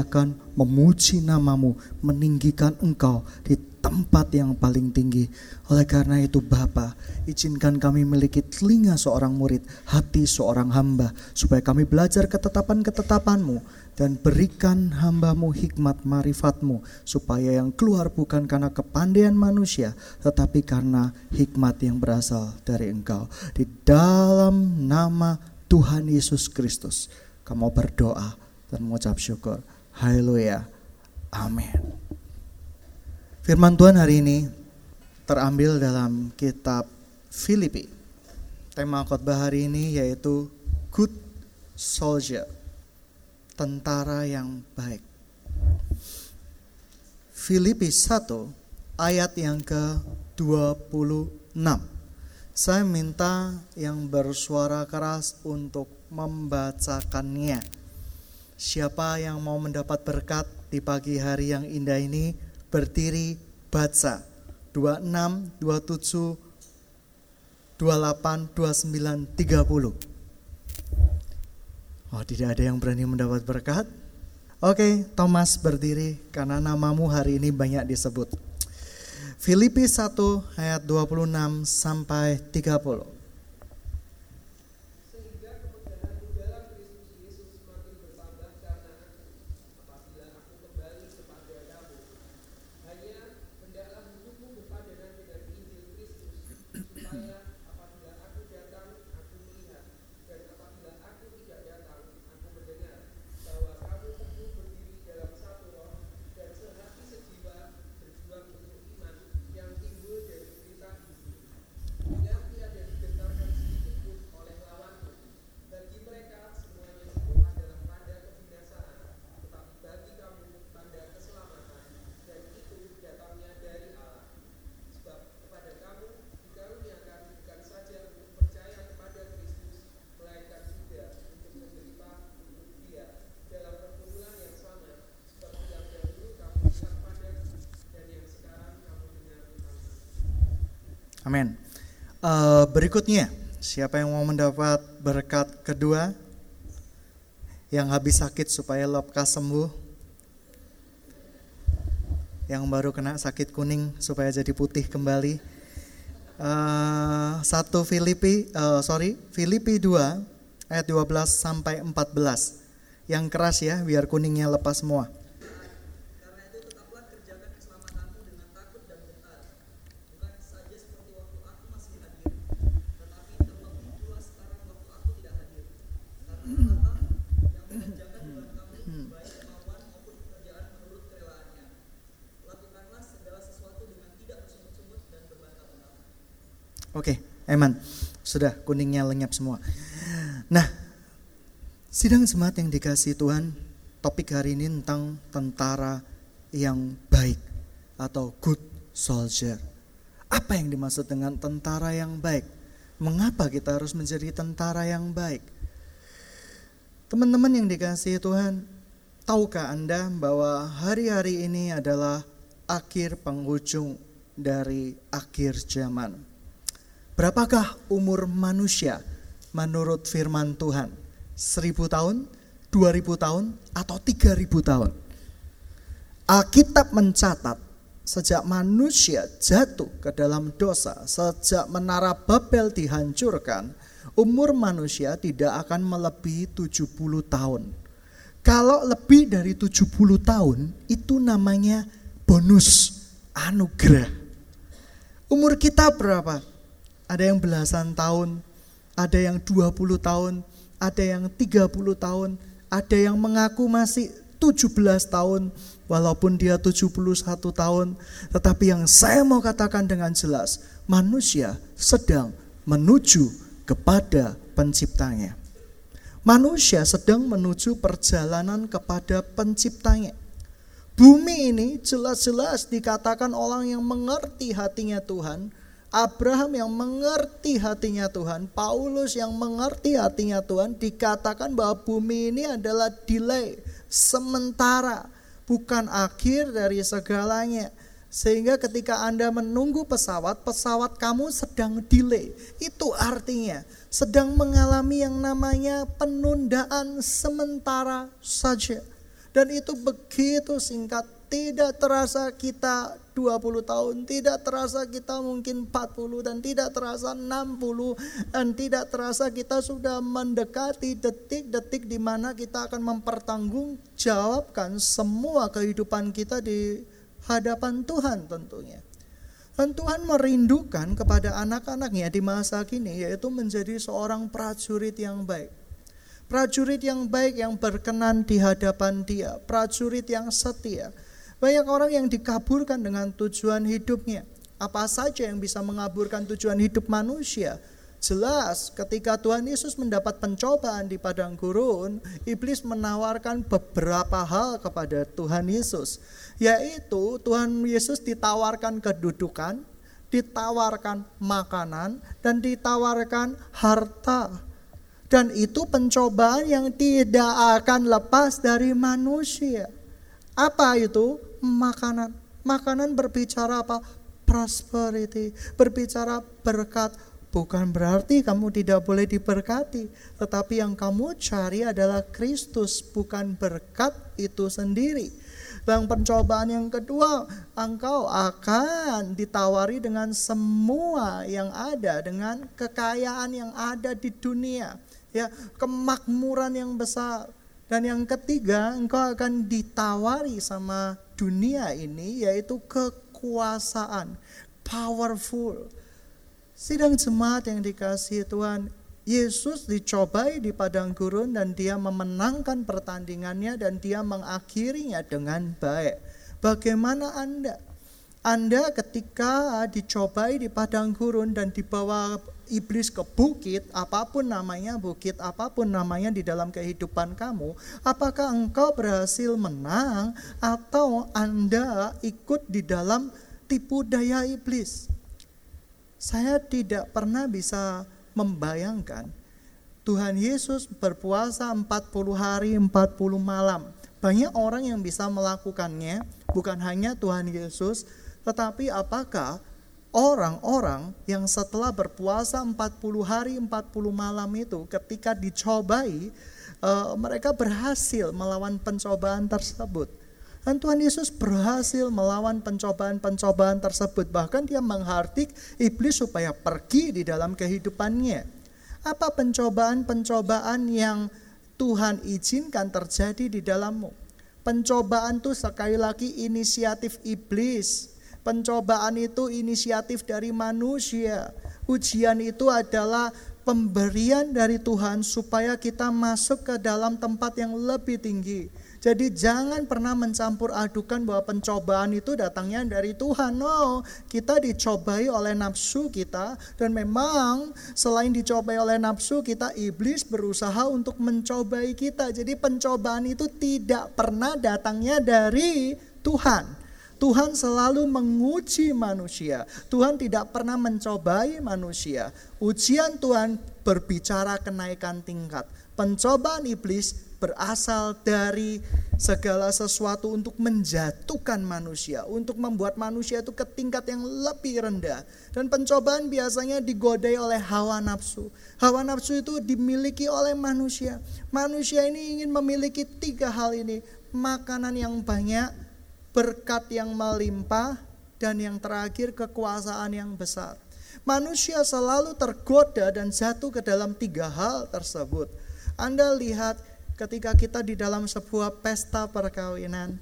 akan memuji namamu, meninggikan engkau di tempat yang paling tinggi. Oleh karena itu Bapa, izinkan kami memiliki telinga seorang murid, hati seorang hamba, supaya kami belajar ketetapan-ketetapanmu dan berikan hambamu hikmat marifatmu, supaya yang keluar bukan karena kepandaian manusia, tetapi karena hikmat yang berasal dari engkau. Di dalam nama Tuhan Yesus Kristus, kamu berdoa dan mengucap syukur. Haleluya. Amin. Firman Tuhan hari ini terambil dalam kitab Filipi. Tema khotbah hari ini yaitu Good Soldier, tentara yang baik. Filipi 1 ayat yang ke-26. Saya minta yang bersuara keras untuk membacakannya. Siapa yang mau mendapat berkat di pagi hari yang indah ini, berdiri baca 26, 27, 28, 29, 30. Oh, tidak ada yang berani mendapat berkat? Oke, Thomas berdiri karena namamu hari ini banyak disebut. Filipi 1 ayat 26 sampai 30. Amin. Uh, berikutnya, siapa yang mau mendapat berkat kedua? Yang habis sakit supaya lekas sembuh. Yang baru kena sakit kuning supaya jadi putih kembali. Uh, satu Filipi, uh, sorry, Filipi 2 ayat 12 sampai 14. Yang keras ya, biar kuningnya lepas semua. Oke, Eman. Sudah kuningnya lenyap semua. Nah, sidang semat yang dikasih Tuhan, topik hari ini tentang tentara yang baik atau good soldier. Apa yang dimaksud dengan tentara yang baik? Mengapa kita harus menjadi tentara yang baik? Teman-teman yang dikasih Tuhan, tahukah Anda bahwa hari-hari ini adalah akhir penghujung dari akhir zaman? Berapakah umur manusia menurut firman Tuhan? Seribu tahun, dua ribu tahun, atau tiga ribu tahun? Alkitab mencatat sejak manusia jatuh ke dalam dosa, sejak menara Babel dihancurkan, umur manusia tidak akan melebihi 70 tahun. Kalau lebih dari 70 tahun, itu namanya bonus anugerah. Umur kita berapa? Ada yang belasan tahun, ada yang 20 tahun, ada yang 30 tahun, ada yang mengaku masih 17 tahun, walaupun dia 71 tahun. Tetapi yang saya mau katakan dengan jelas, manusia sedang menuju kepada penciptanya. Manusia sedang menuju perjalanan kepada penciptanya. Bumi ini jelas-jelas dikatakan orang yang mengerti hatinya Tuhan, Abraham yang mengerti hatinya Tuhan, Paulus yang mengerti hatinya Tuhan, dikatakan bahwa bumi ini adalah delay, sementara, bukan akhir dari segalanya. Sehingga ketika Anda menunggu pesawat, pesawat kamu sedang delay. Itu artinya sedang mengalami yang namanya penundaan sementara saja. Dan itu begitu singkat, tidak terasa kita 20 tahun, tidak terasa kita mungkin 40 dan tidak terasa 60 dan tidak terasa kita sudah mendekati detik-detik di mana kita akan mempertanggungjawabkan semua kehidupan kita di hadapan Tuhan tentunya. Dan Tuhan merindukan kepada anak-anaknya di masa kini yaitu menjadi seorang prajurit yang baik. Prajurit yang baik yang berkenan di hadapan dia, prajurit yang setia. Banyak orang yang dikaburkan dengan tujuan hidupnya. Apa saja yang bisa mengaburkan tujuan hidup manusia? Jelas ketika Tuhan Yesus mendapat pencobaan di padang gurun, iblis menawarkan beberapa hal kepada Tuhan Yesus, yaitu Tuhan Yesus ditawarkan kedudukan, ditawarkan makanan, dan ditawarkan harta. Dan itu pencobaan yang tidak akan lepas dari manusia. Apa itu? Makanan. Makanan berbicara apa? Prosperity, berbicara berkat, Bukan berarti kamu tidak boleh diberkati, tetapi yang kamu cari adalah Kristus, bukan berkat itu sendiri. Dan pencobaan yang kedua, engkau akan ditawari dengan semua yang ada, dengan kekayaan yang ada di dunia, ya, kemakmuran yang besar. Dan yang ketiga, engkau akan ditawari sama dunia ini yaitu kekuasaan, powerful Sidang jemaat yang dikasih Tuhan, Yesus dicobai di padang gurun dan dia memenangkan pertandingannya dan dia mengakhirinya dengan baik. Bagaimana Anda? Anda ketika dicobai di padang gurun dan dibawa iblis ke bukit, apa pun namanya, bukit apa pun namanya di dalam kehidupan kamu, apakah engkau berhasil menang atau Anda ikut di dalam tipu daya iblis? Saya tidak pernah bisa membayangkan Tuhan Yesus berpuasa 40 hari 40 malam. Banyak orang yang bisa melakukannya, bukan hanya Tuhan Yesus, tetapi apakah orang-orang yang setelah berpuasa 40 hari 40 malam itu ketika dicobai uh, mereka berhasil melawan pencobaan tersebut. Dan Tuhan Yesus berhasil melawan pencobaan-pencobaan tersebut. Bahkan dia menghardik iblis supaya pergi di dalam kehidupannya. Apa pencobaan-pencobaan yang Tuhan izinkan terjadi di dalammu? Pencobaan itu sekali lagi inisiatif iblis. Pencobaan itu inisiatif dari manusia. Ujian itu adalah pemberian dari Tuhan supaya kita masuk ke dalam tempat yang lebih tinggi jadi jangan pernah mencampur adukan bahwa pencobaan itu datangnya dari Tuhan. No, kita dicobai oleh nafsu kita dan memang selain dicobai oleh nafsu kita iblis berusaha untuk mencobai kita. Jadi pencobaan itu tidak pernah datangnya dari Tuhan. Tuhan selalu menguji manusia. Tuhan tidak pernah mencobai manusia. Ujian Tuhan berbicara kenaikan tingkat. Pencobaan iblis berasal dari segala sesuatu untuk menjatuhkan manusia, untuk membuat manusia itu ke tingkat yang lebih rendah. Dan pencobaan biasanya digodai oleh hawa nafsu. Hawa nafsu itu dimiliki oleh manusia. Manusia ini ingin memiliki tiga hal ini: makanan yang banyak, berkat yang melimpah, dan yang terakhir kekuasaan yang besar. Manusia selalu tergoda dan jatuh ke dalam tiga hal tersebut. Anda lihat ketika kita di dalam sebuah pesta perkawinan.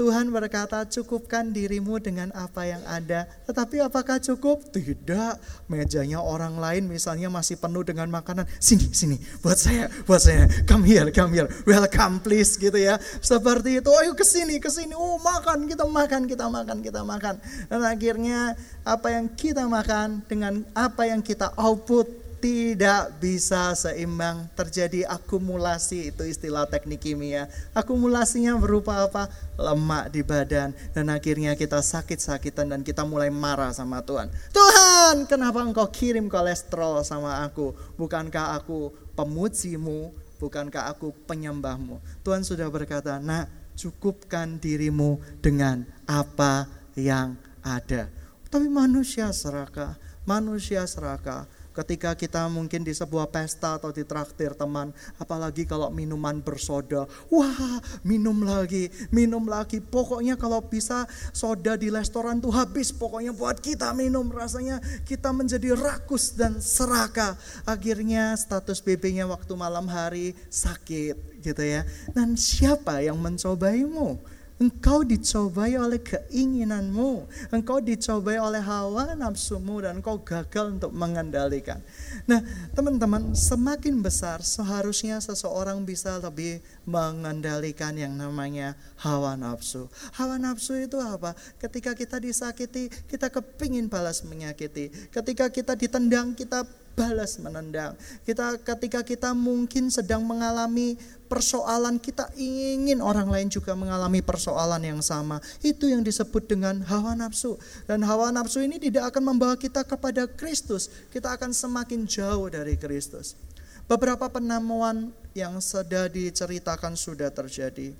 Tuhan berkata, "Cukupkan dirimu dengan apa yang ada." Tetapi apakah cukup? Tidak. Mejanya orang lain misalnya masih penuh dengan makanan. Sini, sini, buat saya, buat saya. Come here, come here. Welcome please gitu ya. Seperti itu. Ayo ke sini, ke sini. Oh, makan, kita makan, kita makan, kita makan. Dan akhirnya apa yang kita makan dengan apa yang kita output tidak bisa seimbang terjadi akumulasi itu istilah teknik kimia. Akumulasinya berupa apa? Lemak di badan dan akhirnya kita sakit-sakitan dan kita mulai marah sama Tuhan. Tuhan kenapa engkau kirim kolesterol sama aku? Bukankah aku pemujimu? Bukankah aku penyembahmu? Tuhan sudah berkata nah cukupkan dirimu dengan apa yang ada. Tapi manusia serakah? Manusia serakah Ketika kita mungkin di sebuah pesta atau di traktir teman, apalagi kalau minuman bersoda, wah minum lagi, minum lagi. Pokoknya kalau bisa soda di restoran tuh habis, pokoknya buat kita minum. Rasanya kita menjadi rakus dan serakah. Akhirnya status BB-nya waktu malam hari sakit gitu ya. Dan siapa yang mencobaimu? Engkau dicobai oleh keinginanmu. Engkau dicobai oleh hawa nafsumu dan engkau gagal untuk mengendalikan. Nah teman-teman semakin besar seharusnya seseorang bisa lebih mengendalikan yang namanya hawa nafsu. Hawa nafsu itu apa? Ketika kita disakiti kita kepingin balas menyakiti. Ketika kita ditendang kita balas menendang. Kita ketika kita mungkin sedang mengalami persoalan kita ingin orang lain juga mengalami persoalan yang sama. Itu yang disebut dengan hawa nafsu. Dan hawa nafsu ini tidak akan membawa kita kepada Kristus. Kita akan semakin jauh dari Kristus. Beberapa penemuan yang sudah diceritakan sudah terjadi.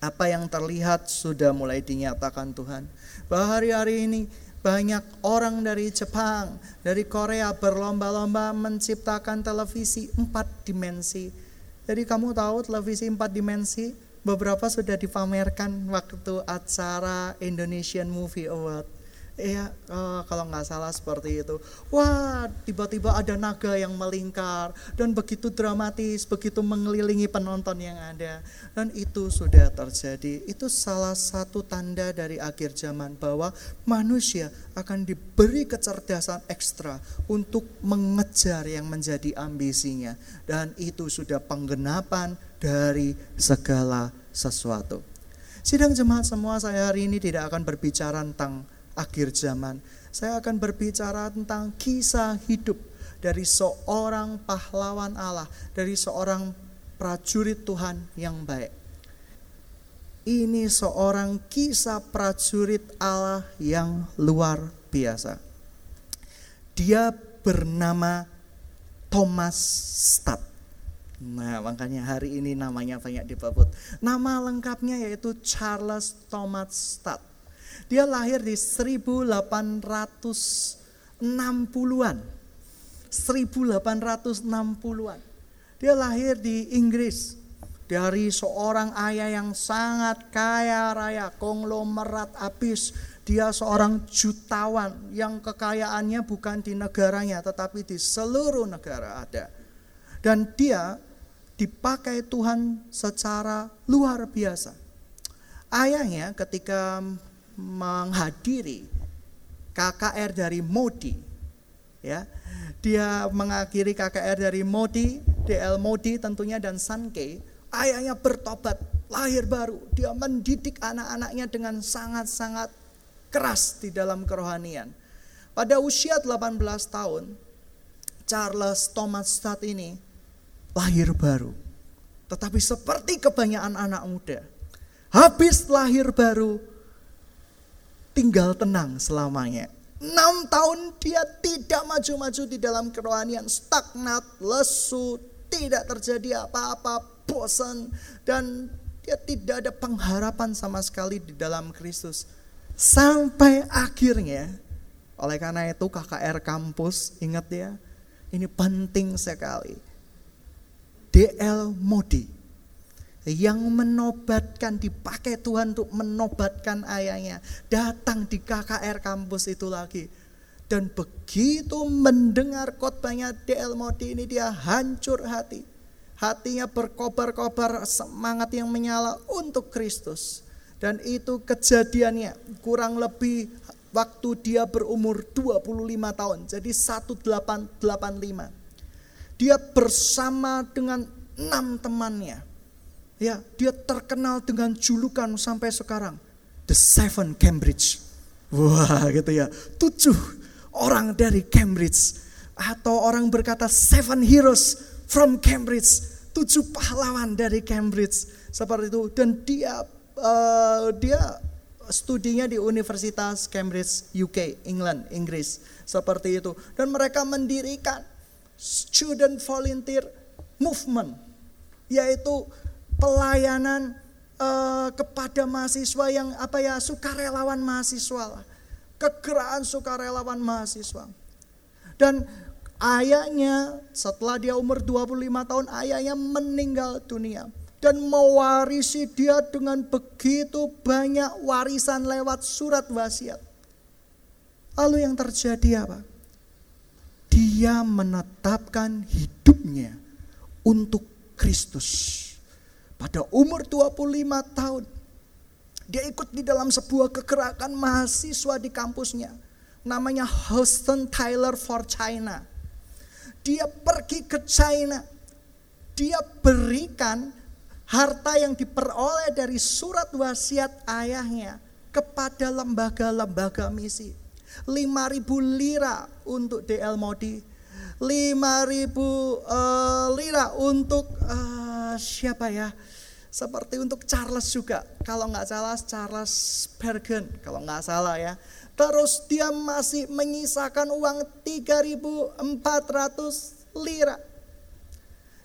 Apa yang terlihat sudah mulai dinyatakan Tuhan. Bahwa hari-hari ini banyak orang dari Jepang, dari Korea berlomba-lomba menciptakan televisi empat dimensi. Jadi kamu tahu televisi empat dimensi beberapa sudah dipamerkan waktu acara Indonesian Movie Award. Iya, uh, kalau nggak salah seperti itu. Wah, tiba-tiba ada naga yang melingkar dan begitu dramatis, begitu mengelilingi penonton yang ada. Dan itu sudah terjadi. Itu salah satu tanda dari akhir zaman bahwa manusia akan diberi kecerdasan ekstra untuk mengejar yang menjadi ambisinya. Dan itu sudah penggenapan dari segala sesuatu. Sidang jemaat semua saya hari ini tidak akan berbicara tentang akhir zaman. Saya akan berbicara tentang kisah hidup dari seorang pahlawan Allah, dari seorang prajurit Tuhan yang baik. Ini seorang kisah prajurit Allah yang luar biasa. Dia bernama Thomas Stad. Nah, makanya hari ini namanya banyak dibabut. Nama lengkapnya yaitu Charles Thomas Stad. Dia lahir di 1860-an. 1860-an. Dia lahir di Inggris dari seorang ayah yang sangat kaya raya, konglomerat abis. Dia seorang jutawan yang kekayaannya bukan di negaranya tetapi di seluruh negara ada. Dan dia dipakai Tuhan secara luar biasa. Ayahnya ketika menghadiri KKR dari Modi ya. Dia mengakhiri KKR dari Modi DL Modi tentunya dan Sanke. Ayahnya bertobat lahir baru. Dia mendidik anak-anaknya dengan sangat-sangat keras di dalam kerohanian. Pada usia 18 tahun Charles Thomas Stad ini lahir baru. Tetapi seperti kebanyakan anak muda habis lahir baru tinggal tenang selamanya. Enam tahun dia tidak maju-maju di dalam kerohanian, stagnat, lesu, tidak terjadi apa-apa, bosan, dan dia tidak ada pengharapan sama sekali di dalam Kristus. Sampai akhirnya, oleh karena itu KKR kampus, ingat ya, ini penting sekali. DL Modi yang menobatkan dipakai Tuhan untuk menobatkan ayahnya. Datang di KKR kampus itu lagi. Dan begitu mendengar khotbahnya DL Modi ini dia hancur hati. Hatinya berkobar-kobar semangat yang menyala untuk Kristus. Dan itu kejadiannya kurang lebih waktu dia berumur 25 tahun. Jadi 1885 dia bersama dengan enam temannya Ya, dia terkenal dengan julukan sampai sekarang. The Seven Cambridge. Wah gitu ya. Tujuh orang dari Cambridge. Atau orang berkata Seven Heroes from Cambridge. Tujuh pahlawan dari Cambridge. Seperti itu. Dan dia uh, dia studinya di Universitas Cambridge UK, England, Inggris. Seperti itu. Dan mereka mendirikan student volunteer movement. Yaitu pelayanan uh, kepada mahasiswa yang apa ya sukarelawan mahasiswa lah. Kegeraan sukarelawan mahasiswa. Dan ayahnya setelah dia umur 25 tahun ayahnya meninggal dunia dan mewarisi dia dengan begitu banyak warisan lewat surat wasiat. Lalu yang terjadi apa? Dia menetapkan hidupnya untuk Kristus. Pada umur 25 tahun, dia ikut di dalam sebuah kegerakan mahasiswa di kampusnya. Namanya Houston Tyler for China. Dia pergi ke China. Dia berikan harta yang diperoleh dari surat wasiat ayahnya kepada lembaga-lembaga misi. 5000 lira untuk DL Modi, 5000 uh, lira untuk uh, siapa ya? Seperti untuk Charles juga, kalau nggak salah Charles Bergen, kalau nggak salah ya. Terus dia masih menyisakan uang 3.400 lira.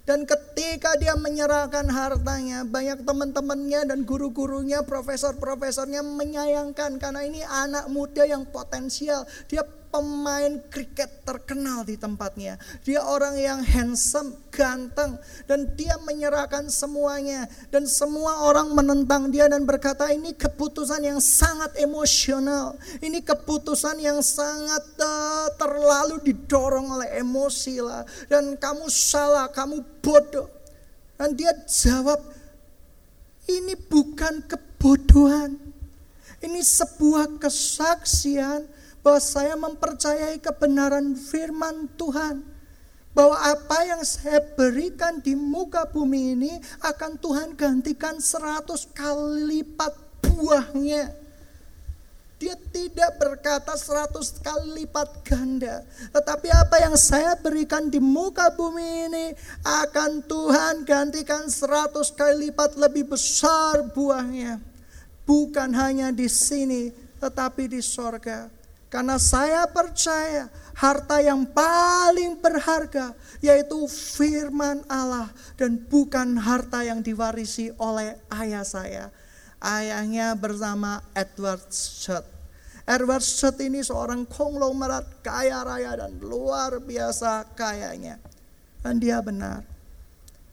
Dan ketika dia menyerahkan hartanya, banyak teman-temannya dan guru-gurunya, profesor-profesornya menyayangkan karena ini anak muda yang potensial. Dia pemain kriket terkenal di tempatnya. Dia orang yang handsome, ganteng, dan dia menyerahkan semuanya. Dan semua orang menentang dia dan berkata ini keputusan yang sangat emosional. Ini keputusan yang sangat uh, terlalu didorong oleh emosi lah. Dan kamu salah, kamu bodoh. Dan dia jawab, ini bukan kebodohan. Ini sebuah kesaksian bahwa saya mempercayai kebenaran firman Tuhan. Bahwa apa yang saya berikan di muka bumi ini akan Tuhan gantikan seratus kali lipat buahnya. Dia tidak berkata seratus kali lipat ganda. Tetapi apa yang saya berikan di muka bumi ini akan Tuhan gantikan seratus kali lipat lebih besar buahnya. Bukan hanya di sini, tetapi di sorga. Karena saya percaya harta yang paling berharga yaitu firman Allah dan bukan harta yang diwarisi oleh ayah saya. Ayahnya bersama Edward Shot. Edward Shot ini seorang konglomerat kaya raya dan luar biasa kayanya. Dan dia benar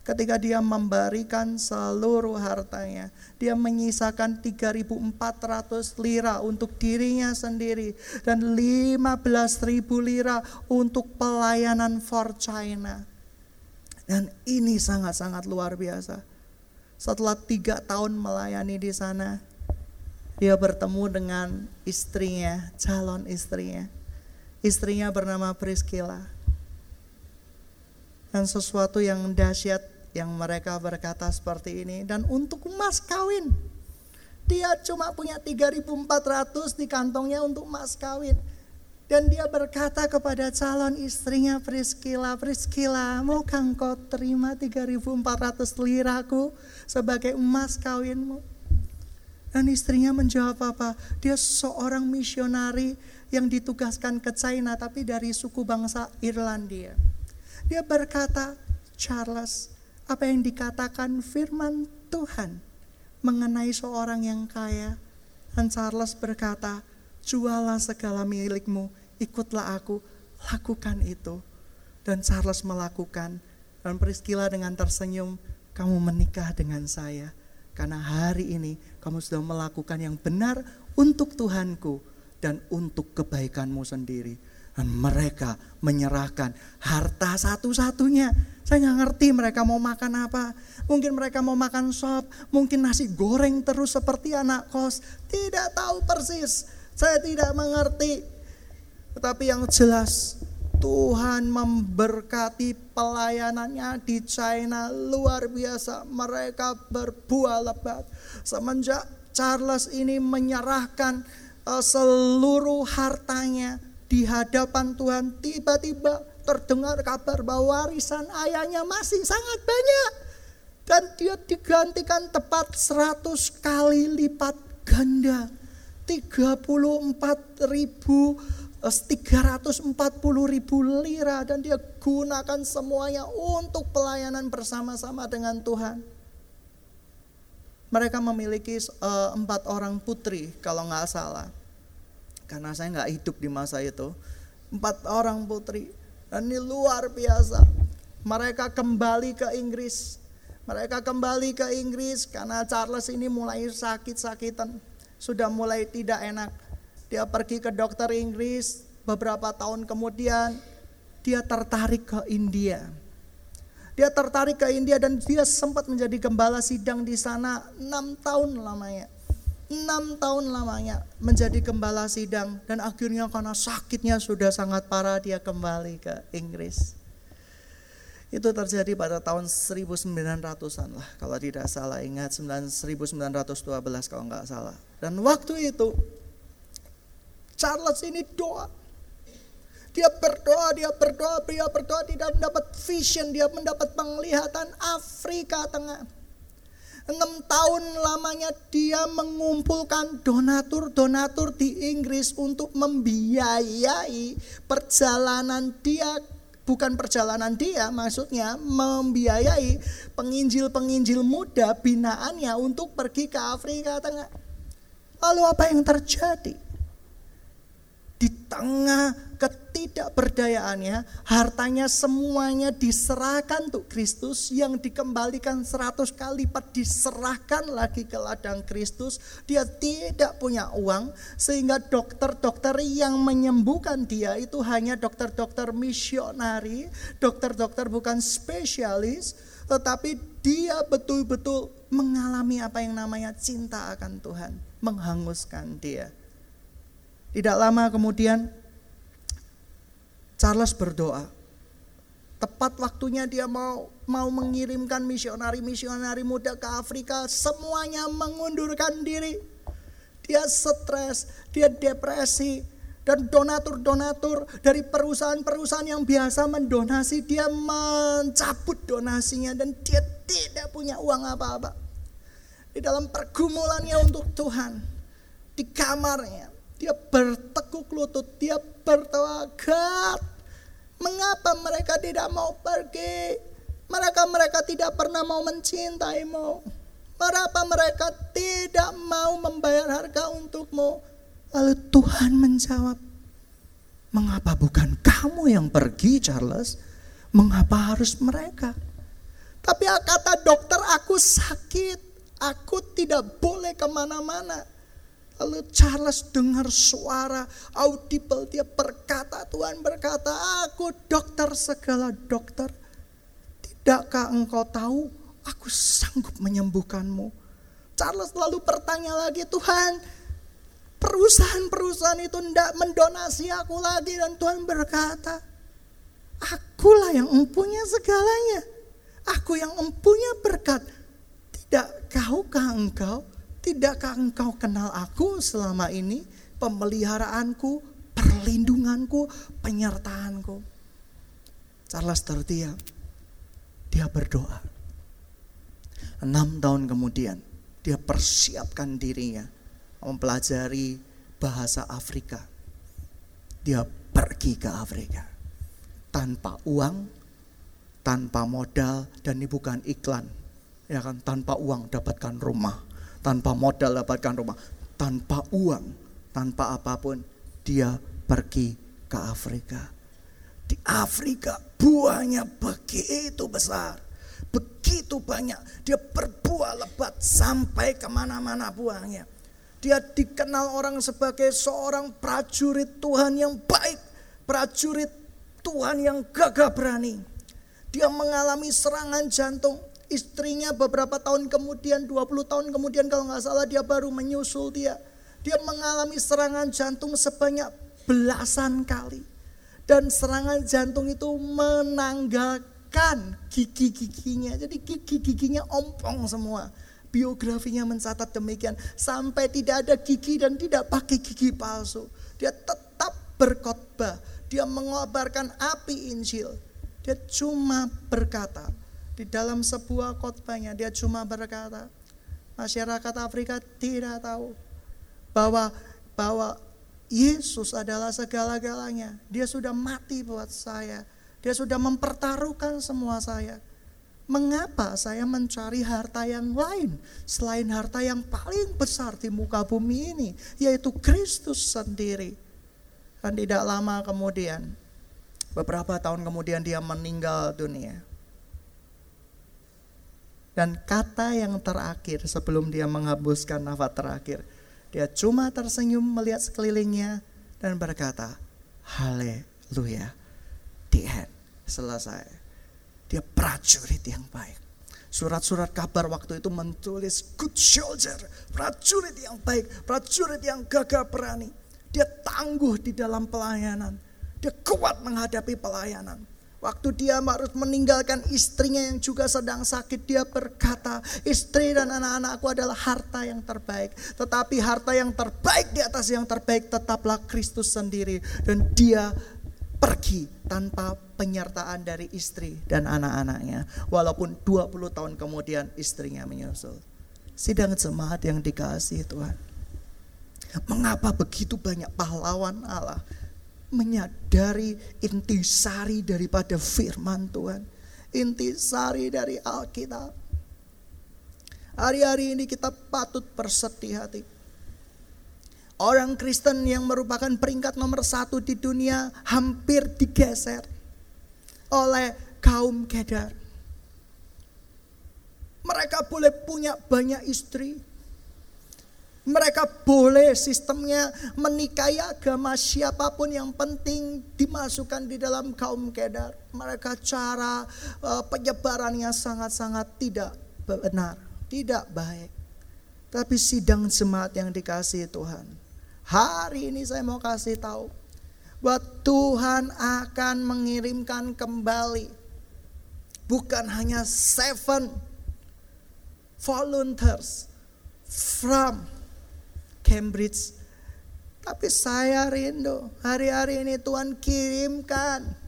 ketika dia memberikan seluruh hartanya. Dia menyisakan 3.400 lira untuk dirinya sendiri dan 15.000 lira untuk pelayanan for China. Dan ini sangat-sangat luar biasa. Setelah tiga tahun melayani di sana, dia bertemu dengan istrinya, calon istrinya. Istrinya bernama Priscilla. Dan sesuatu yang dahsyat yang mereka berkata seperti ini dan untuk mas kawin dia cuma punya 3400 di kantongnya untuk mas kawin dan dia berkata kepada calon istrinya Priscilla, Priscilla, mau kau terima 3400 liraku sebagai emas kawinmu? Dan istrinya menjawab apa? Dia seorang misionari yang ditugaskan ke China tapi dari suku bangsa Irlandia. Dia berkata, Charles, apa yang dikatakan firman Tuhan mengenai seorang yang kaya. Dan Charles berkata, jualah segala milikmu, ikutlah aku, lakukan itu. Dan Charles melakukan, dan Priscilla dengan tersenyum, kamu menikah dengan saya. Karena hari ini kamu sudah melakukan yang benar untuk Tuhanku dan untuk kebaikanmu sendiri. Dan mereka menyerahkan harta satu-satunya. Saya nggak ngerti mereka mau makan apa. Mungkin mereka mau makan sop, mungkin nasi goreng terus seperti anak kos. Tidak tahu persis. Saya tidak mengerti. Tetapi yang jelas Tuhan memberkati pelayanannya di China luar biasa. Mereka berbuah lebat. Semenjak Charles ini menyerahkan uh, seluruh hartanya di hadapan Tuhan tiba-tiba terdengar kabar bahwa warisan ayahnya masih sangat banyak. Dan dia digantikan tepat 100 kali lipat ganda. 34 ribu 340 ribu lira. Dan dia gunakan semuanya untuk pelayanan bersama-sama dengan Tuhan. Mereka memiliki uh, empat orang putri kalau nggak salah karena saya nggak hidup di masa itu. Empat orang putri Dan ini luar biasa. Mereka kembali ke Inggris. Mereka kembali ke Inggris karena Charles ini mulai sakit-sakitan. Sudah mulai tidak enak. Dia pergi ke dokter Inggris. Beberapa tahun kemudian dia tertarik ke India. Dia tertarik ke India dan dia sempat menjadi gembala sidang di sana enam tahun lamanya. Enam tahun lamanya menjadi gembala sidang dan akhirnya karena sakitnya sudah sangat parah dia kembali ke Inggris. Itu terjadi pada tahun 1900-an lah kalau tidak salah ingat 1912 kalau nggak salah. Dan waktu itu Charles ini doa dia berdoa, dia berdoa, dia berdoa, tidak mendapat vision, dia mendapat penglihatan Afrika Tengah. Enam tahun lamanya dia mengumpulkan donatur-donatur di Inggris untuk membiayai perjalanan dia bukan perjalanan dia maksudnya membiayai penginjil-penginjil muda binaannya untuk pergi ke Afrika Tengah. Lalu apa yang terjadi? Di tengah ketidakberdayaannya, hartanya semuanya diserahkan untuk Kristus yang dikembalikan seratus kali lipat diserahkan lagi ke ladang Kristus. Dia tidak punya uang sehingga dokter-dokter yang menyembuhkan dia itu hanya dokter-dokter misionari, dokter-dokter bukan spesialis, tetapi dia betul-betul mengalami apa yang namanya cinta akan Tuhan, menghanguskan dia. Tidak lama kemudian Charles berdoa. Tepat waktunya dia mau mau mengirimkan misionari-misionari muda ke Afrika, semuanya mengundurkan diri. Dia stres, dia depresi, dan donatur-donatur dari perusahaan-perusahaan yang biasa mendonasi, dia mencabut donasinya dan dia tidak punya uang apa-apa. Di dalam pergumulannya untuk Tuhan, di kamarnya, dia bertekuk lutut, dia God, Mengapa mereka tidak mau pergi? Mereka mereka tidak pernah mau mencintaimu. Mengapa mereka tidak mau membayar harga untukmu? Lalu Tuhan menjawab, Mengapa bukan kamu yang pergi Charles? Mengapa harus mereka? Tapi kata dokter aku sakit. Aku tidak boleh ke mana-mana. Lalu Charles dengar suara audible. Dia berkata, Tuhan berkata, aku dokter segala dokter. Tidakkah engkau tahu aku sanggup menyembuhkanmu? Charles lalu bertanya lagi, Tuhan perusahaan-perusahaan itu tidak mendonasi aku lagi. Dan Tuhan berkata, akulah yang empunya segalanya. Aku yang empunya berkat. Tidak kahukah engkau Tidakkah engkau kenal aku selama ini? Pemeliharaanku, perlindunganku, penyertaanku. Charles terdiam. Dia berdoa. Enam tahun kemudian, dia persiapkan dirinya mempelajari bahasa Afrika. Dia pergi ke Afrika tanpa uang, tanpa modal, dan ini bukan iklan. Ya kan, tanpa uang dapatkan rumah, tanpa modal dapatkan rumah, tanpa uang, tanpa apa pun, dia pergi ke Afrika. Di Afrika buahnya begitu besar, begitu banyak. Dia berbuah lebat sampai ke mana-mana buahnya. Dia dikenal orang sebagai seorang prajurit Tuhan yang baik, prajurit Tuhan yang gagah berani. Dia mengalami serangan jantung, Istrinya beberapa tahun kemudian, 20 tahun kemudian kalau nggak salah dia baru menyusul dia. Dia mengalami serangan jantung sebanyak belasan kali. Dan serangan jantung itu menanggalkan gigi-giginya. Jadi gigi-giginya ompong semua. Biografinya mencatat demikian. Sampai tidak ada gigi dan tidak pakai gigi palsu. Dia tetap berkhotbah. Dia mengobarkan api Injil. Dia cuma berkata, di dalam sebuah khotbahnya dia cuma berkata, masyarakat Afrika tidak tahu bahwa bahwa Yesus adalah segala-galanya. Dia sudah mati buat saya. Dia sudah mempertaruhkan semua saya. Mengapa saya mencari harta yang lain selain harta yang paling besar di muka bumi ini, yaitu Kristus sendiri? Dan tidak lama kemudian, Beberapa tahun kemudian dia meninggal dunia. Dan kata yang terakhir sebelum dia menghembuskan nafas terakhir, dia cuma tersenyum melihat sekelilingnya dan berkata, Haleluya. The end. Selesai. Dia prajurit yang baik. Surat-surat kabar waktu itu menulis good soldier, prajurit yang baik, prajurit yang gagah berani. Dia tangguh di dalam pelayanan. Dia kuat menghadapi pelayanan. Waktu dia harus meninggalkan istrinya yang juga sedang sakit, dia berkata, istri dan anak-anakku adalah harta yang terbaik. Tetapi harta yang terbaik di atas yang terbaik tetaplah Kristus sendiri. Dan dia pergi tanpa penyertaan dari istri dan anak-anaknya. Walaupun 20 tahun kemudian istrinya menyusul. Sidang jemaat yang dikasih Tuhan. Mengapa begitu banyak pahlawan Allah menyadari intisari daripada firman Tuhan. Intisari dari Alkitab. Hari-hari ini kita patut bersedih hati. Orang Kristen yang merupakan peringkat nomor satu di dunia hampir digeser oleh kaum kedar. Mereka boleh punya banyak istri, mereka boleh sistemnya menikahi agama siapa pun yang penting dimasukkan di dalam kaum kedar. Mereka cara uh, penyebarannya sangat-sangat tidak benar, tidak baik. Tapi sidang jemaat yang dikasih Tuhan. Hari ini saya mau kasih tahu bahwa Tuhan akan mengirimkan kembali bukan hanya seven volunteers from Cambridge. Tapi saya rindu hari-hari ini Tuhan kirimkan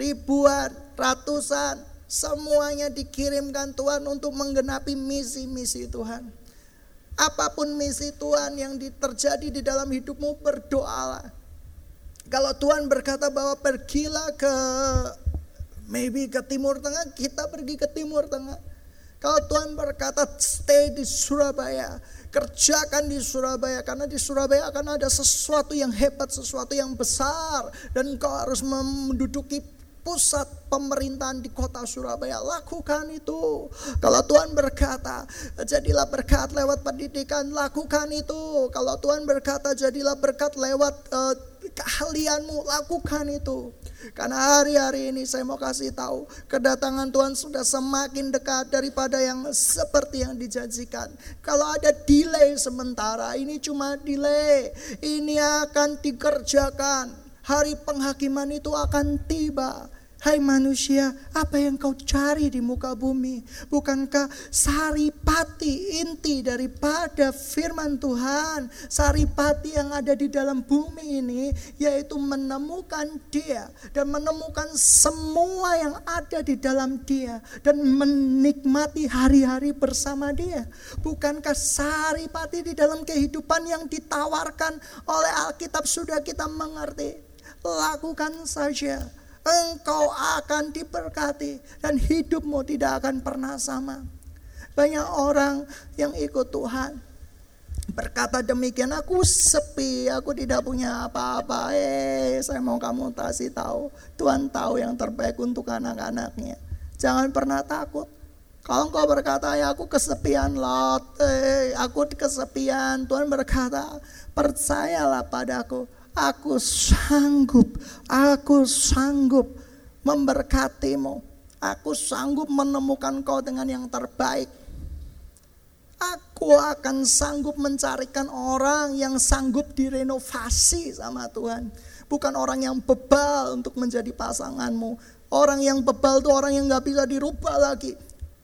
ribuan, ratusan, semuanya dikirimkan Tuhan untuk menggenapi misi-misi Tuhan. Apa pun misi Tuhan yang terjadi di dalam hidupmu berdoalah. Kalau Tuhan berkata bahwa pergilah ke maybe ke timur tengah, kita pergi ke timur tengah. Kalau Tuhan berkata stay di Surabaya, kerjakan di Surabaya karena di Surabaya akan ada sesuatu yang hebat, sesuatu yang besar. Dan kau harus menduduki pusat pemerintahan di kota Surabaya. Lakukan itu. Kalau Tuhan berkata jadilah berkat lewat pendidikan lakukan itu. Kalau Tuhan berkata jadilah berkat lewat uh, keahlianmu lakukan itu karena hari-hari ini saya mau kasih tahu kedatangan Tuhan sudah semakin dekat daripada yang seperti yang dijanjikan. Kalau ada delay sementara, ini cuma delay. Ini akan dikerjakan. Hari penghakiman itu akan tiba. Hai manusia, apa yang kau cari di muka bumi? Bukankah saripati inti daripada firman Tuhan? Saripati yang ada di dalam bumi ini yaitu menemukan dia dan menemukan semua yang ada di dalam dia dan menikmati hari-hari bersama dia. Bukankah saripati di dalam kehidupan yang ditawarkan oleh Alkitab sudah kita mengerti? Lakukan saja engkau akan diberkati dan hidupmu tidak akan pernah sama. Banyak orang yang ikut Tuhan berkata demikian, aku sepi, aku tidak punya apa-apa. Eh, saya mau kamu kasih tahu, Tuhan tahu yang terbaik untuk anak-anaknya. Jangan pernah takut. Kalau engkau berkata, ya aku kesepian Lot, eh, aku kesepian. Tuhan berkata, percayalah padaku Aku sanggup, aku sanggup memberkatimu. Aku sanggup menemukan kau dengan yang terbaik. Aku akan sanggup mencarikan orang yang sanggup direnovasi sama Tuhan. Bukan orang yang bebal untuk menjadi pasanganmu. Orang yang bebal itu orang yang gak bisa dirubah lagi.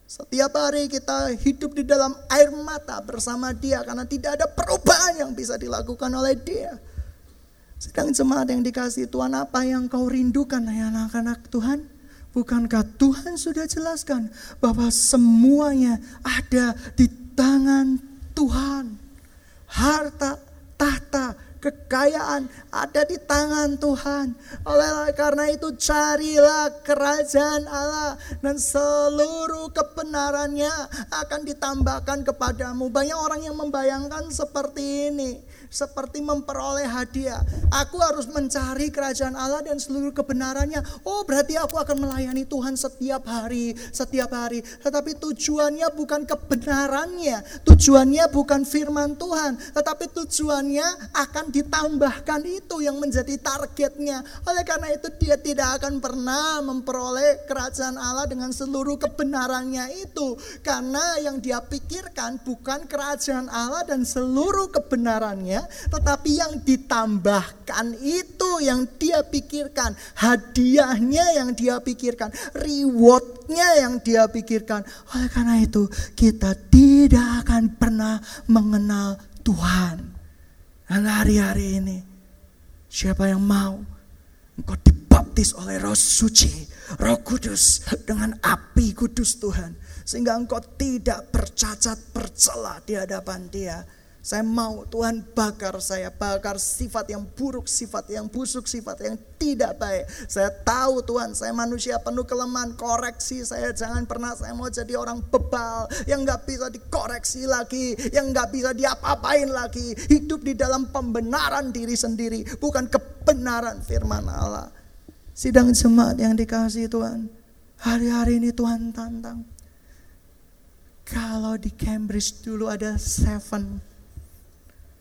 Setiap hari kita hidup di dalam air mata bersama dia karena tidak ada perubahan yang bisa dilakukan oleh dia. Sedang jemaat yang dikasih Tuhan apa yang kau rindukan ya anak-anak Tuhan? Bukankah Tuhan sudah jelaskan bahwa semuanya ada di tangan Tuhan. Harta, tahta, kekayaan ada di tangan Tuhan. Oleh karena itu carilah kerajaan Allah dan seluruh kebenarannya akan ditambahkan kepadamu. Banyak orang yang membayangkan seperti ini seperti memperoleh hadiah. Aku harus mencari kerajaan Allah dan seluruh kebenarannya. Oh, berarti aku akan melayani Tuhan setiap hari, setiap hari. Tetapi tujuannya bukan kebenarannya, tujuannya bukan firman Tuhan, tetapi tujuannya akan ditambahkan itu yang menjadi targetnya. Oleh karena itu dia tidak akan pernah memperoleh kerajaan Allah dengan seluruh kebenarannya itu. Karena yang dia pikirkan bukan kerajaan Allah dan seluruh kebenarannya tetapi yang ditambahkan itu yang dia pikirkan, hadiahnya yang dia pikirkan, rewardnya yang dia pikirkan. Oleh karena itu kita tidak akan pernah mengenal Tuhan. Dan hari-hari ini siapa yang mau engkau dibaptis oleh roh suci, roh kudus dengan api kudus Tuhan. Sehingga engkau tidak bercacat bercela di hadapan dia saya mau Tuhan bakar saya, bakar sifat yang buruk, sifat yang busuk, sifat yang tidak baik. Saya tahu Tuhan, saya manusia penuh kelemahan, koreksi saya jangan pernah saya mau jadi orang bebal yang nggak bisa dikoreksi lagi, yang nggak bisa diapa-apain lagi. Hidup di dalam pembenaran diri sendiri, bukan kebenaran firman Allah. Sidang jemaat yang dikasih Tuhan, hari-hari ini Tuhan tantang. Kalau di Cambridge dulu ada seven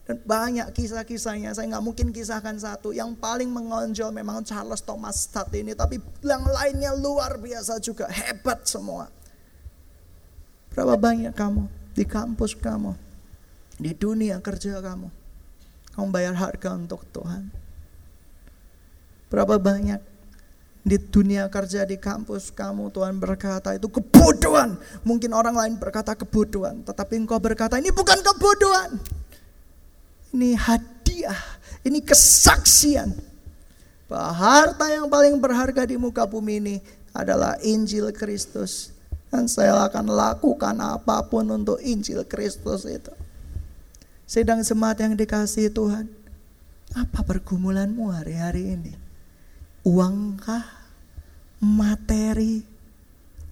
dan banyak kisah-kisahnya, saya nggak mungkin kisahkan satu. Yang paling mengonjol memang Charles Thomas Stott ini, tapi yang lainnya luar biasa juga, hebat semua. Berapa banyak kamu di kampus kamu, di dunia kerja kamu, kamu bayar harga untuk Tuhan. Berapa banyak di dunia kerja di kampus kamu Tuhan berkata itu kebodohan. Mungkin orang lain berkata kebodohan, tetapi engkau berkata ini bukan kebodohan. Ini hadiah, ini kesaksian. Bahwa harta yang paling berharga di muka bumi ini adalah Injil Kristus. Dan saya akan lakukan apa pun untuk Injil Kristus itu. Sedang semat yang dikasih Tuhan. Apa pergumulanmu hari-hari ini? Uangkah? Materi?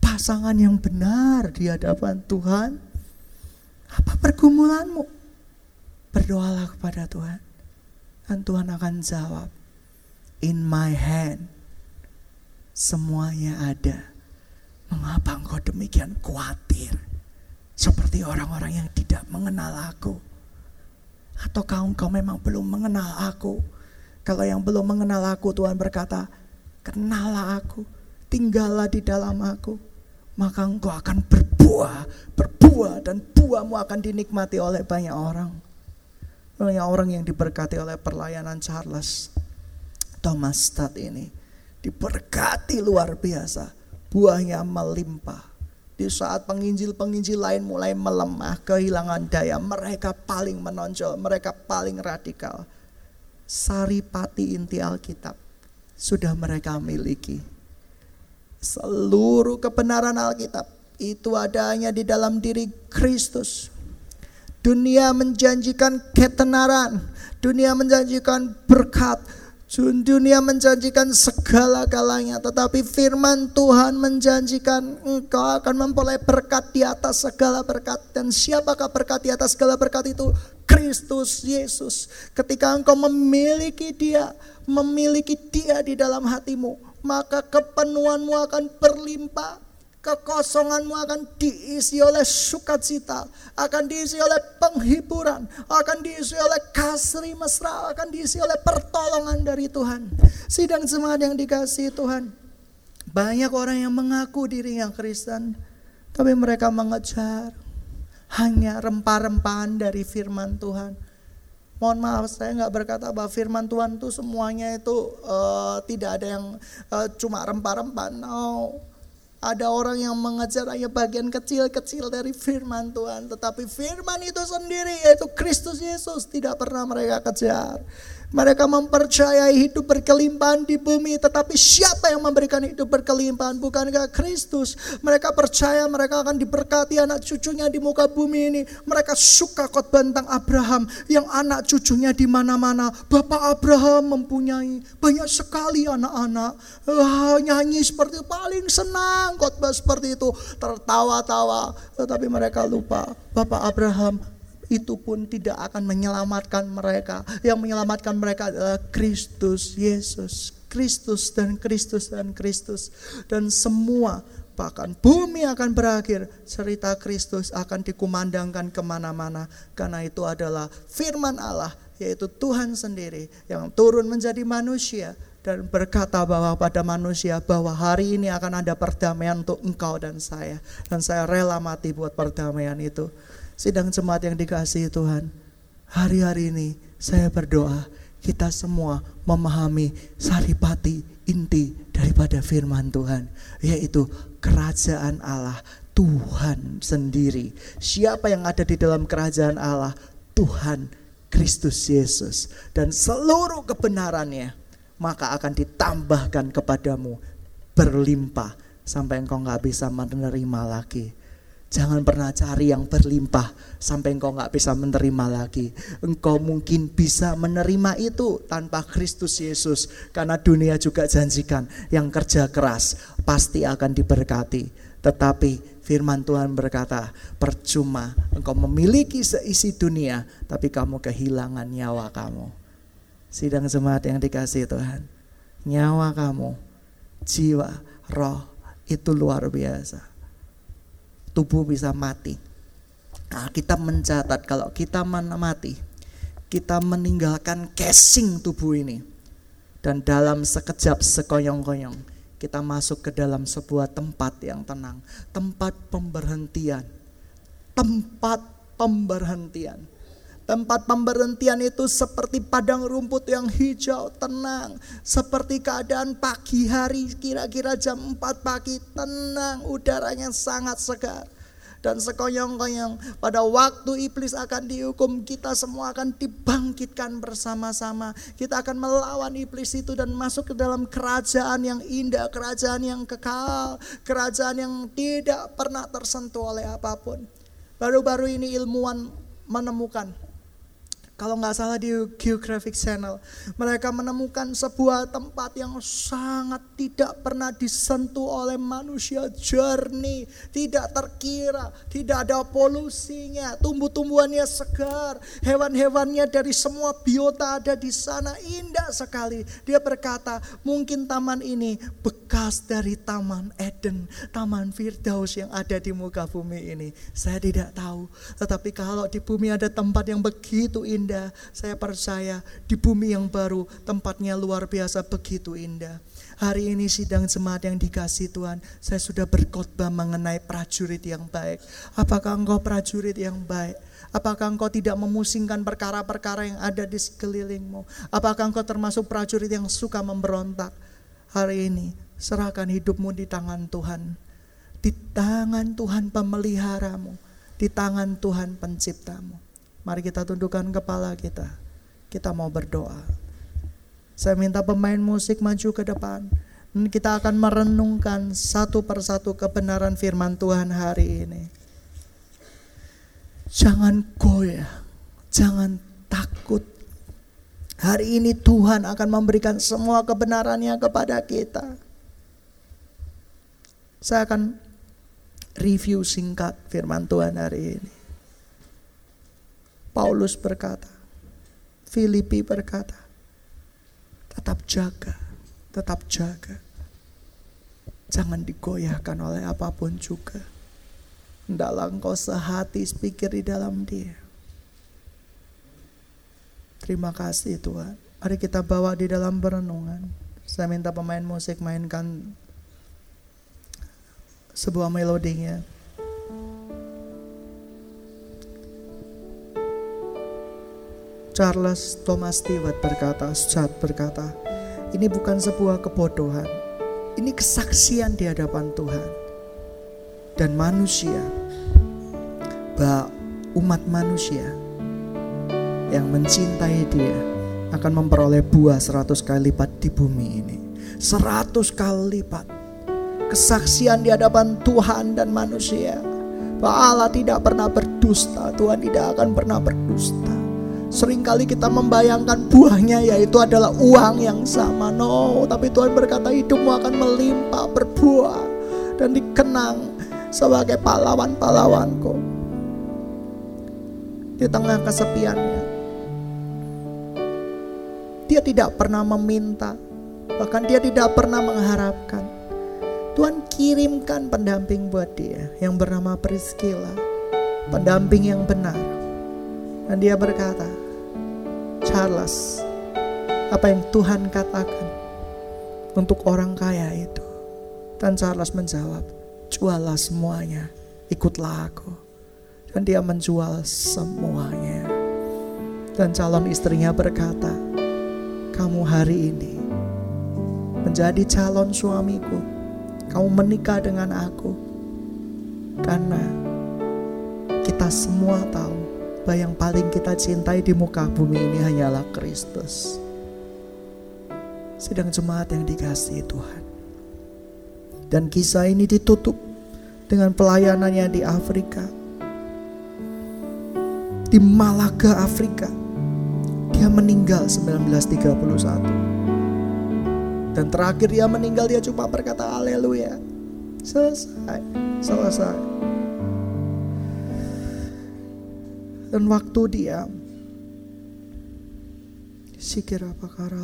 Pasangan yang benar di hadapan Tuhan? Apa pergumulanmu? Berdoalah kepada Tuhan. Dan Tuhan akan jawab. In my hand. Semuanya ada. Mengapa engkau demikian khawatir? Seperti orang-orang yang tidak mengenal aku. Atau kau engkau memang belum mengenal aku? Kalau yang belum mengenal aku Tuhan berkata, kenalah aku, tinggallah di dalam aku. Maka engkau akan berbuah, berbuah dan buahmu akan dinikmati oleh banyak orang. Banyak orang yang diberkati oleh perlayanan Charles Thomas Stott ini diberkati luar biasa. Buahnya melimpah. Di saat penginjil-penginjil lain mulai melemah, kehilangan daya, mereka paling menonjol, mereka paling radikal. Saripati inti Alkitab sudah mereka miliki. Seluruh kebenaran Alkitab itu adanya di dalam diri Kristus. Dunia menjanjikan ketenaran, dunia menjanjikan berkat, dunia menjanjikan segala galanya, tetapi firman Tuhan menjanjikan engkau akan memperoleh berkat di atas segala berkat. Dan siapakah berkat di atas segala berkat itu? Kristus Yesus. Ketika engkau memiliki dia, memiliki dia di dalam hatimu, maka kepenuhanmu akan berlimpah Kekosonganmu akan diisi oleh sukacita, akan diisi oleh penghiburan, akan diisi oleh kasri mesra, akan diisi oleh pertolongan dari Tuhan. Sidang jemaat yang dikasih Tuhan. Banyak orang yang mengaku diri yang Kristen, tapi mereka mengejar hanya rempah-rempahan dari firman Tuhan. Mohon maaf saya nggak berkata bahwa firman Tuhan itu semuanya itu uh, tidak ada yang uh, cuma rempah-rempah. No, ada orang yang mengejar hanya bagian kecil-kecil dari firman Tuhan. Tetapi firman itu sendiri yaitu Kristus Yesus tidak pernah mereka kejar. Mereka mempercayai hidup berkelimpahan di bumi, tetapi siapa yang memberikan hidup berkelimpahan? Bukankah Kristus? Mereka percaya mereka akan diberkati anak cucunya di muka bumi ini. Mereka suka khotbah tentang Abraham yang anak cucunya di mana-mana. Bapak Abraham mempunyai banyak sekali anak-anak. Wah, nyanyi seperti paling senang khotbah seperti itu, tertawa-tawa. Tetapi mereka lupa, Bapak Abraham itu pun tidak akan menyelamatkan mereka. Yang menyelamatkan mereka adalah Kristus Yesus. Kristus dan Kristus dan Kristus. Dan semua bahkan bumi akan berakhir. Cerita Kristus akan dikumandangkan ke mana-mana. Karena itu adalah firman Allah yaitu Tuhan sendiri yang turun menjadi manusia dan berkata bahwa pada manusia bahwa hari ini akan ada perdamaian untuk engkau dan saya dan saya rela mati buat perdamaian itu. Sidang jemaat yang dikasihi Tuhan, hari-hari ini saya berdoa kita semua memahami saripati inti daripada firman Tuhan, yaitu kerajaan Allah, Tuhan sendiri. Siapa yang ada di dalam kerajaan Allah? Tuhan Kristus Yesus dan seluruh kebenarannya maka akan ditambahkan kepadamu berlimpah sampai engkau nggak bisa menerima lagi. Jangan pernah cari yang berlimpah sampai engkau nggak bisa menerima lagi. Engkau mungkin bisa menerima itu tanpa Kristus Yesus. Karena dunia juga janjikan yang kerja keras pasti akan diberkati. Tetapi firman Tuhan berkata, percuma engkau memiliki seisi dunia, tapi kamu kehilangan nyawa kamu. Sidang jemaat yang dikasih Tuhan, nyawa kamu, jiwa, roh, itu luar biasa tubuh bisa mati. Nah, kita mencatat kalau kita mati, kita meninggalkan casing tubuh ini. Dan dalam sekejap sekoyong-koyong, kita masuk ke dalam sebuah tempat yang tenang. Tempat pemberhentian. Tempat pemberhentian. Tempat pemberhentian itu seperti padang rumput yang hijau, tenang. Seperti keadaan pagi hari, kira-kira jam 4 pagi, tenang. Udaranya sangat segar dan sekonyong-konyong. Pada waktu iblis akan dihukum, kita semua akan dibangkitkan bersama-sama. Kita akan melawan iblis itu dan masuk ke dalam kerajaan yang indah, kerajaan yang kekal, kerajaan yang tidak pernah tersentuh oleh apa pun. Baru-baru ini ilmuwan menemukan kalau nggak salah di Geographic Channel, mereka menemukan sebuah tempat yang sangat tidak pernah disentuh oleh manusia, jernih, tidak terkira, tidak ada polusinya, tumbuh-tumbuhannya segar, hewan-hewannya dari semua biota ada di sana, indah sekali. Dia berkata, mungkin taman ini bekas dari taman Eden, taman Firdaus yang ada di muka bumi ini. Saya tidak tahu, tetapi kalau di bumi ada tempat yang begitu indah, indah. Saya percaya di bumi yang baru tempatnya luar biasa begitu indah. Hari ini sidang jemaat yang dikasih Tuhan, saya sudah berkhotbah mengenai prajurit yang baik. Apakah engkau prajurit yang baik? Apakah engkau tidak memusingkan perkara-perkara yang ada di sekelilingmu? Apakah engkau termasuk prajurit yang suka memberontak? Hari ini serahkan hidupmu di tangan Tuhan. Di tangan Tuhan pemeliharamu. Di tangan Tuhan penciptamu. Mari kita tundukkan kepala kita. Kita mau berdoa. Saya minta pemain musik maju ke depan. Dan kita akan merenungkan satu persatu kebenaran firman Tuhan hari ini. Jangan goyah, jangan takut. Hari ini Tuhan akan memberikan semua kebenarannya kepada kita. Saya akan review singkat firman Tuhan hari ini. Paulus berkata, Filipi berkata, tetap jaga, tetap jaga. Jangan digoyahkan oleh apa pun juga. Hendaklah engkau sehati pikir di dalam dia. Terima kasih Tuhan. Mari kita bawa di dalam perenungan. Saya minta pemain musik mainkan sebuah melodinya. Charles Thomas Stewart berkata, Stewart berkata, ini bukan sebuah kebodohan, ini kesaksian di hadapan Tuhan dan manusia, bahwa umat manusia yang mencintai Dia, akan memperoleh buah seratus kali lipat di bumi ini. Seratus kali lipat. Kesaksian di hadapan Tuhan dan manusia. Bahwa Allah tidak pernah berdusta. Tuhan tidak akan pernah berdusta. Seringkali kita membayangkan buahnya yaitu adalah uang yang sama. No, tapi Tuhan berkata hidupmu akan melimpah berbuah dan dikenang sebagai pahlawan-pahlawanku. Di tengah kesepiannya, dia tidak pernah meminta, bahkan dia tidak pernah mengharapkan. Tuhan kirimkan pendamping buat dia yang bernama Priscilla, pendamping yang benar. Dan dia berkata, Charles, apa yang Tuhan katakan untuk orang kaya itu? Dan Charles menjawab, jualah semuanya, ikutlah aku. Dan dia menjual semuanya. Dan calon istrinya berkata, kamu hari ini menjadi calon suamiku. Kamu menikah dengan aku. Karena kita semua tahu bahwa yang paling kita cintai di muka bumi ini hanyalah Kristus. Sedang jemaat yang dikasihi Tuhan. Dan kisah ini ditutup dengan pelayanannya di Afrika. Di Malaga, Afrika dia meninggal 1931. Dan terakhir dia meninggal dia cuma berkata haleluya. Selesai, selesai. Dan waktu dia sikira pakara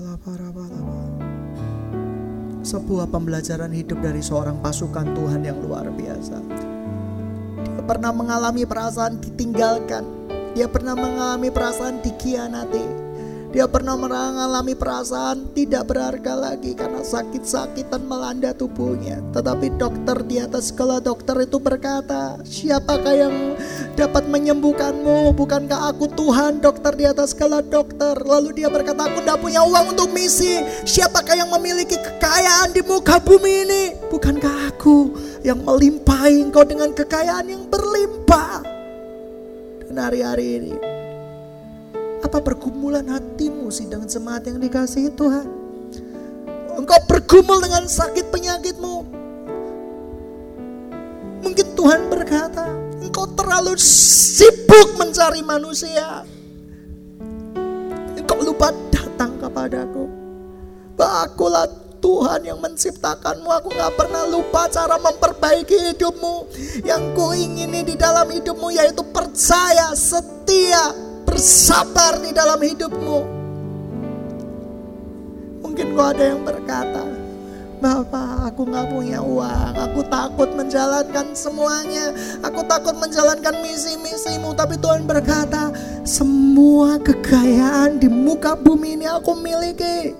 sebuah pembelajaran hidup dari seorang pasukan Tuhan yang luar biasa. Dia pernah mengalami perasaan ditinggalkan. Dia pernah mengalami perasaan dikhianati. Dia pernah mengalami perasaan tidak berharga lagi karena sakit-sakitan melanda tubuhnya. Tetapi dokter di atas segala dokter itu berkata, siapakah yang dapat menyembuhkanmu? Bukankah aku Tuhan dokter di atas segala dokter? Lalu dia berkata, aku tidak punya uang untuk misi. Siapakah yang memiliki kekayaan di muka bumi ini? Bukankah aku yang melimpahi engkau dengan kekayaan yang berlimpah? Dan hari-hari ini apa pergumulan hatimu sidang jemaat yang dikasihi Tuhan? Engkau bergumul dengan sakit penyakitmu. Mungkin Tuhan berkata, engkau terlalu sibuk mencari manusia. Engkau lupa datang kepadaku. Bakulah Tuhan yang menciptakanmu. Aku gak pernah lupa cara memperbaiki hidupmu. Yang ku ingini di dalam hidupmu yaitu percaya, setia, bersabar di dalam hidupmu. Mungkin kau ada yang berkata, Bapak, aku gak punya uang, aku takut menjalankan semuanya, aku takut menjalankan misi-misimu. Tapi Tuhan berkata, semua kekayaan di muka bumi ini aku miliki.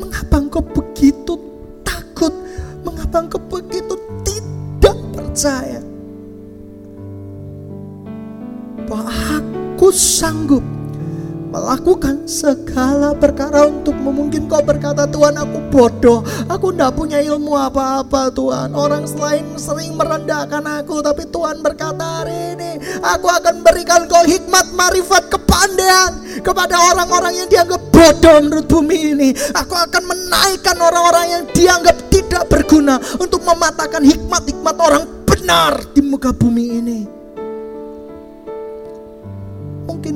Mengapa engkau begitu takut? Mengapa engkau begitu tidak percaya? Sanggup melakukan segala perkara untuk mungkin kau berkata Tuhan aku bodoh. Aku tidak punya ilmu apa-apa Tuhan. Orang selain sering merendahkan aku tapi Tuhan berkata hari ini aku akan berikan kau hikmat marifat kepandaian kepada orang-orang yang dianggap bodoh menurut bumi ini. Aku akan menaikkan orang-orang yang dianggap tidak berguna untuk mematahkan hikmat-hikmat orang benar di muka bumi ini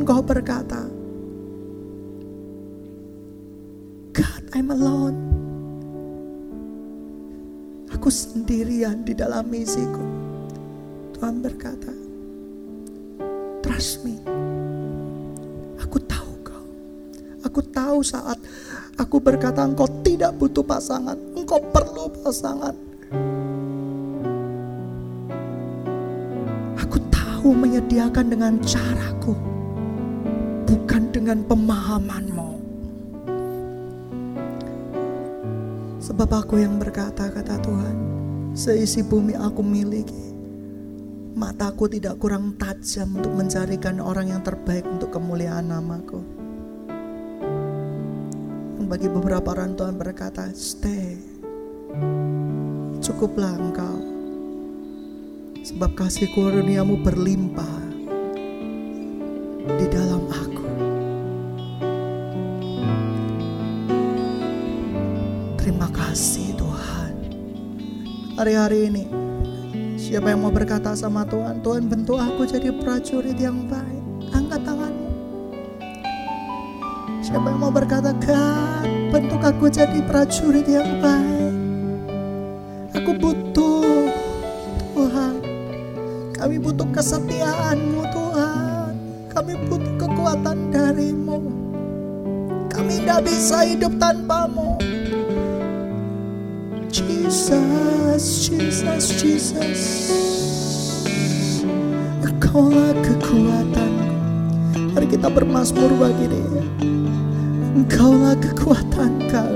Mungkin kau berkata, God, I'm alone. Aku sendirian di dalam misiku. Tuhan berkata, trust me. Aku tahu kau. Aku tahu saat aku berkata engkau tidak butuh pasangan. Engkau perlu pasangan. Aku tahu menyediakan dengan caraku bukan dengan pemahamanmu. Sebab aku yang berkata, kata Tuhan, seisi bumi aku miliki. Mataku tidak kurang tajam untuk mencarikan orang yang terbaik untuk kemuliaan namaku. Bagi beberapa orang Tuhan berkata, stay. Cukuplah engkau. Sebab kasih kurniamu berlimpah di dalam Hari-hari ini siapa yang mau berkata sama Tuhan, Tuhan bentuk aku jadi prajurit yang baik. Angkat tanganmu. Siapa yang mau berkata, God, bentuk aku jadi prajurit yang baik. Aku butuh Tuhan. Kami butuh kesetiaanmu Tuhan. Kami butuh kekuatan darimu. Kami tidak bisa hidup tanpamu. kita bermasmur bagi dia. Engkaulah kekuatan kami.